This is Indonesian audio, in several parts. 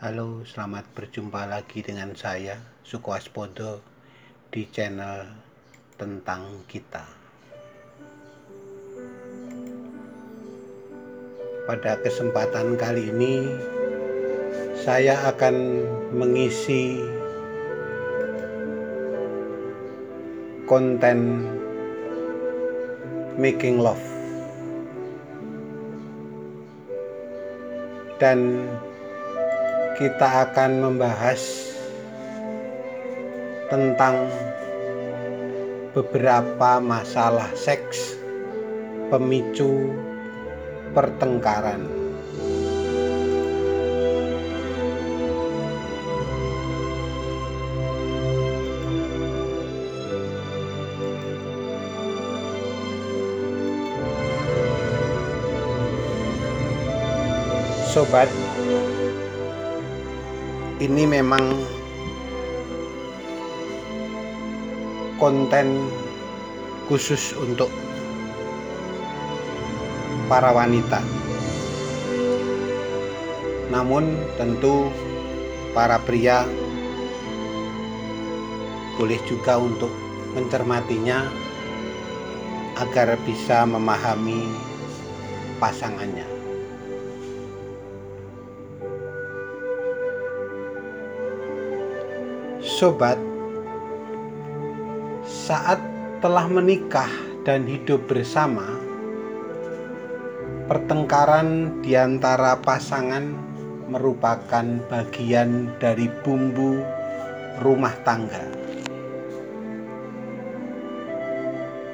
Halo, selamat berjumpa lagi dengan saya, Sukwaspodo, di channel tentang kita. Pada kesempatan kali ini, saya akan mengisi konten making love dan kita akan membahas tentang beberapa masalah seks pemicu pertengkaran. Sobat, ini memang konten khusus untuk para wanita. Namun tentu para pria boleh juga untuk mencermatinya agar bisa memahami pasangannya. Sobat, saat telah menikah dan hidup bersama, pertengkaran di antara pasangan merupakan bagian dari bumbu rumah tangga.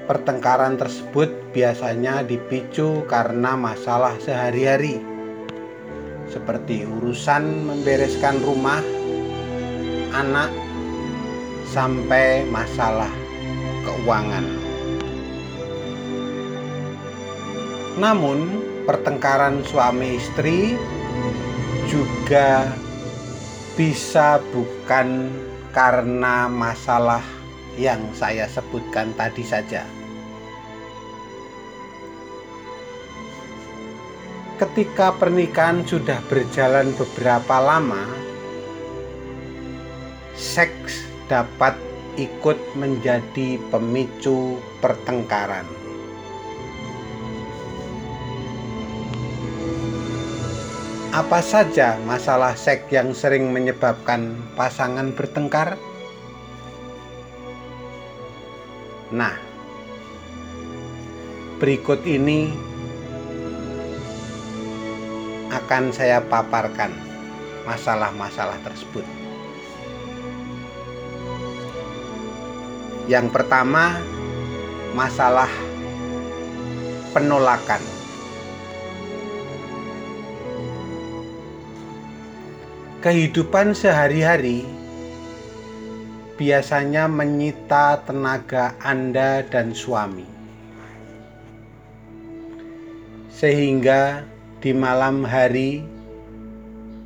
Pertengkaran tersebut biasanya dipicu karena masalah sehari-hari, seperti urusan membereskan rumah, anak, sampai masalah keuangan. Namun, pertengkaran suami istri juga bisa bukan karena masalah yang saya sebutkan tadi saja. Ketika pernikahan sudah berjalan beberapa lama, seks dapat ikut menjadi pemicu pertengkaran. Apa saja masalah seks yang sering menyebabkan pasangan bertengkar? Nah, berikut ini akan saya paparkan masalah-masalah tersebut. Yang pertama, masalah penolakan. Kehidupan sehari-hari biasanya menyita tenaga Anda dan suami, sehingga di malam hari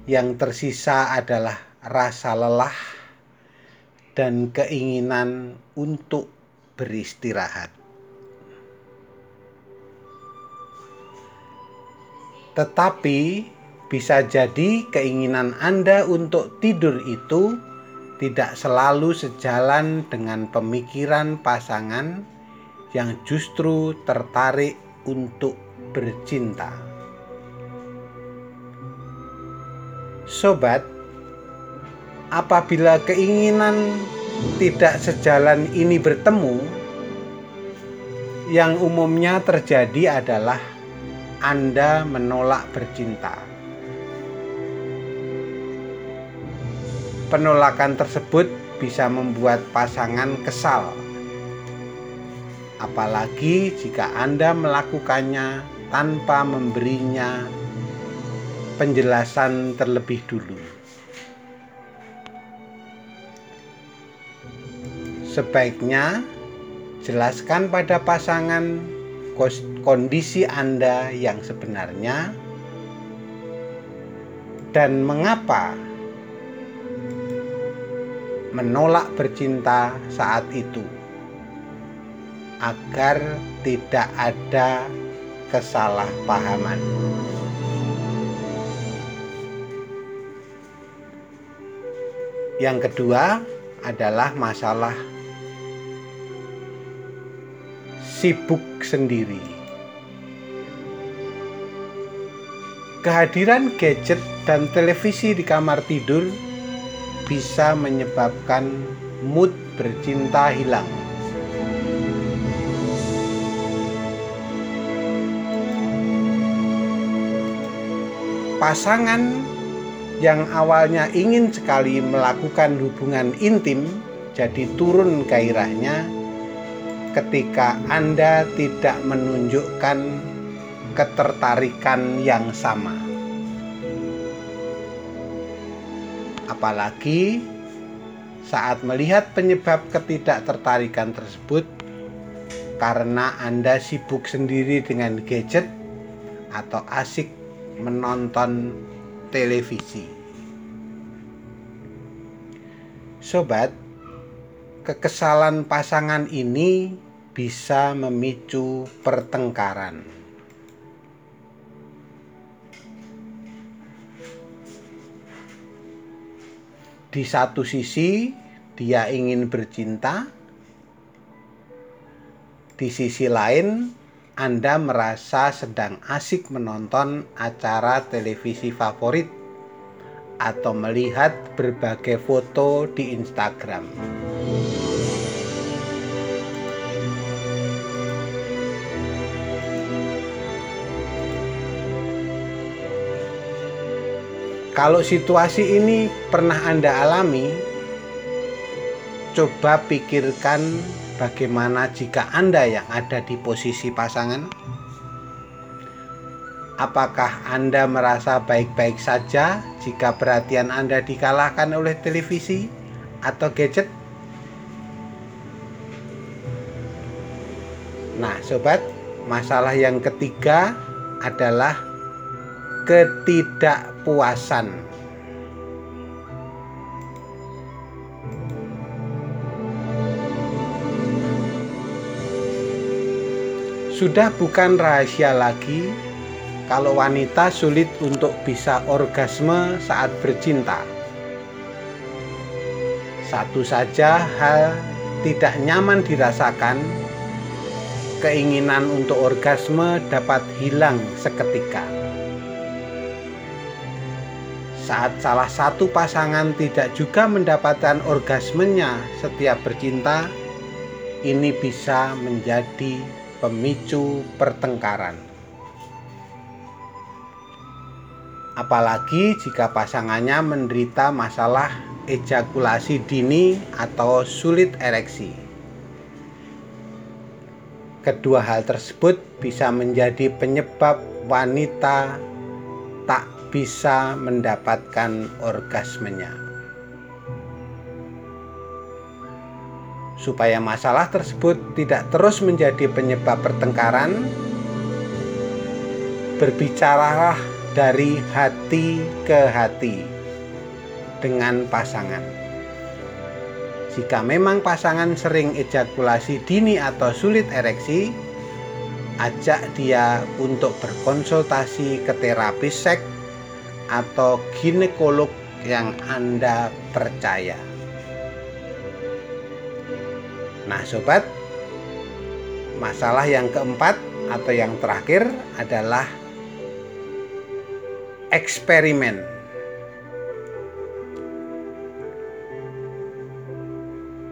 yang tersisa adalah rasa lelah dan keinginan untuk beristirahat. Tetapi bisa jadi keinginan Anda untuk tidur itu tidak selalu sejalan dengan pemikiran pasangan yang justru tertarik untuk bercinta. Sobat, apabila keinginan tidak sejalan ini bertemu, yang umumnya terjadi adalah Anda menolak bercinta. Penolakan tersebut bisa membuat pasangan kesal, apalagi jika Anda melakukannya tanpa memberinya penjelasan terlebih dulu. Sebaiknya jelaskan pada pasangan kondisi Anda yang sebenarnya dan mengapa menolak bercinta saat itu agar tidak ada kesalahpahaman. Yang kedua adalah masalah sibuk sendiri. Kehadiran gadget dan televisi di kamar tidur bisa menyebabkan mood bercinta hilang. Pasangan yang awalnya ingin sekali melakukan hubungan intim jadi turun gairahnya ketika Anda tidak menunjukkan ketertarikan yang sama. Apalagi saat melihat penyebab ketidaktertarikan tersebut karena Anda sibuk sendiri dengan gadget atau asik menonton televisi. Sobat, kekesalan pasangan ini bisa memicu pertengkaran. Di satu sisi, dia ingin bercinta, di sisi lain, anda merasa sedang asik menonton acara televisi favorit atau melihat berbagai foto di Instagram. Kalau situasi ini pernah Anda alami, coba pikirkan Bagaimana jika Anda yang ada di posisi pasangan? Apakah Anda merasa baik-baik saja jika perhatian Anda dikalahkan oleh televisi atau gadget? Nah, sobat, masalah yang ketiga adalah ketidakpuasan. Sudah bukan rahasia lagi kalau wanita sulit untuk bisa orgasme saat bercinta. Satu saja hal tidak nyaman dirasakan, keinginan untuk orgasme dapat hilang seketika. Saat salah satu pasangan tidak juga mendapatkan orgasmenya setiap bercinta, ini bisa menjadi pemicu pertengkaran. Apalagi jika pasangannya menderita masalah ejakulasi dini atau sulit ereksi. Kedua hal tersebut bisa menjadi penyebab wanita tak bisa mendapatkan orgasmenya. supaya masalah tersebut tidak terus menjadi penyebab pertengkaran berbicaralah dari hati ke hati dengan pasangan jika memang pasangan sering ejakulasi dini atau sulit ereksi ajak dia untuk berkonsultasi ke terapis seks atau ginekolog yang Anda percaya. Nah, sobat, masalah yang keempat atau yang terakhir adalah eksperimen.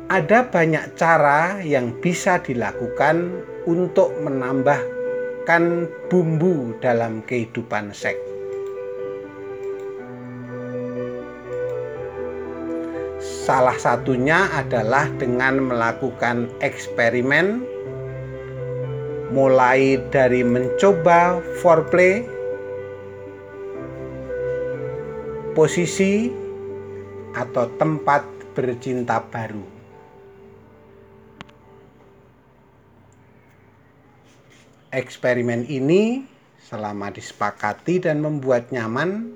Ada banyak cara yang bisa dilakukan untuk menambahkan bumbu dalam kehidupan seks. Salah satunya adalah dengan melakukan eksperimen mulai dari mencoba foreplay, posisi atau tempat bercinta baru. Eksperimen ini selama disepakati dan membuat nyaman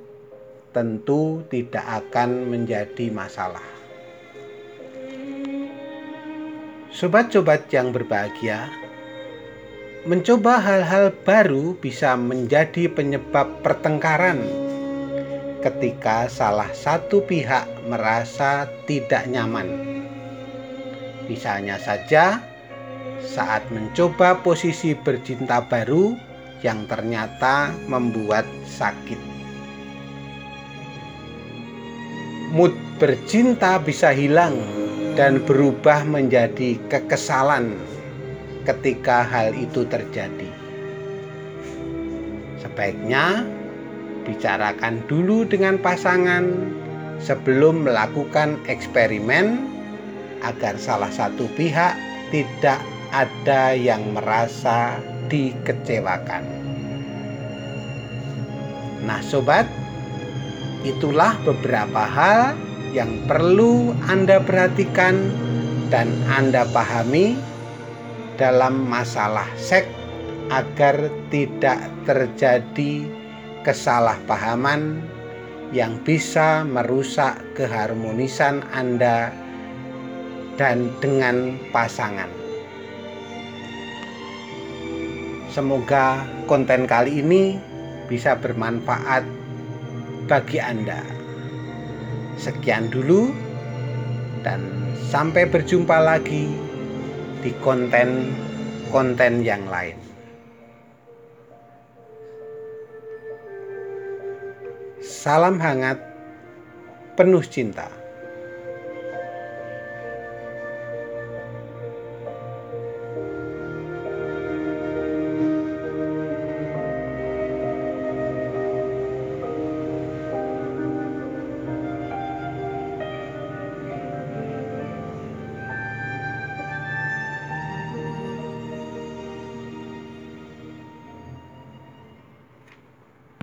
tentu tidak akan menjadi masalah. Sobat-sobat yang berbahagia, mencoba hal-hal baru bisa menjadi penyebab pertengkaran ketika salah satu pihak merasa tidak nyaman. Misalnya saja, saat mencoba posisi bercinta baru yang ternyata membuat sakit. Mood bercinta bisa hilang dan berubah menjadi kekesalan ketika hal itu terjadi. Sebaiknya bicarakan dulu dengan pasangan sebelum melakukan eksperimen agar salah satu pihak tidak ada yang merasa dikecewakan. Nah, sobat, itulah beberapa hal yang perlu Anda perhatikan dan Anda pahami dalam masalah seks agar tidak terjadi kesalahpahaman yang bisa merusak keharmonisan Anda dan dengan pasangan. Semoga konten kali ini bisa bermanfaat bagi Anda. Sekian dulu, dan sampai berjumpa lagi di konten-konten yang lain. Salam hangat, penuh cinta.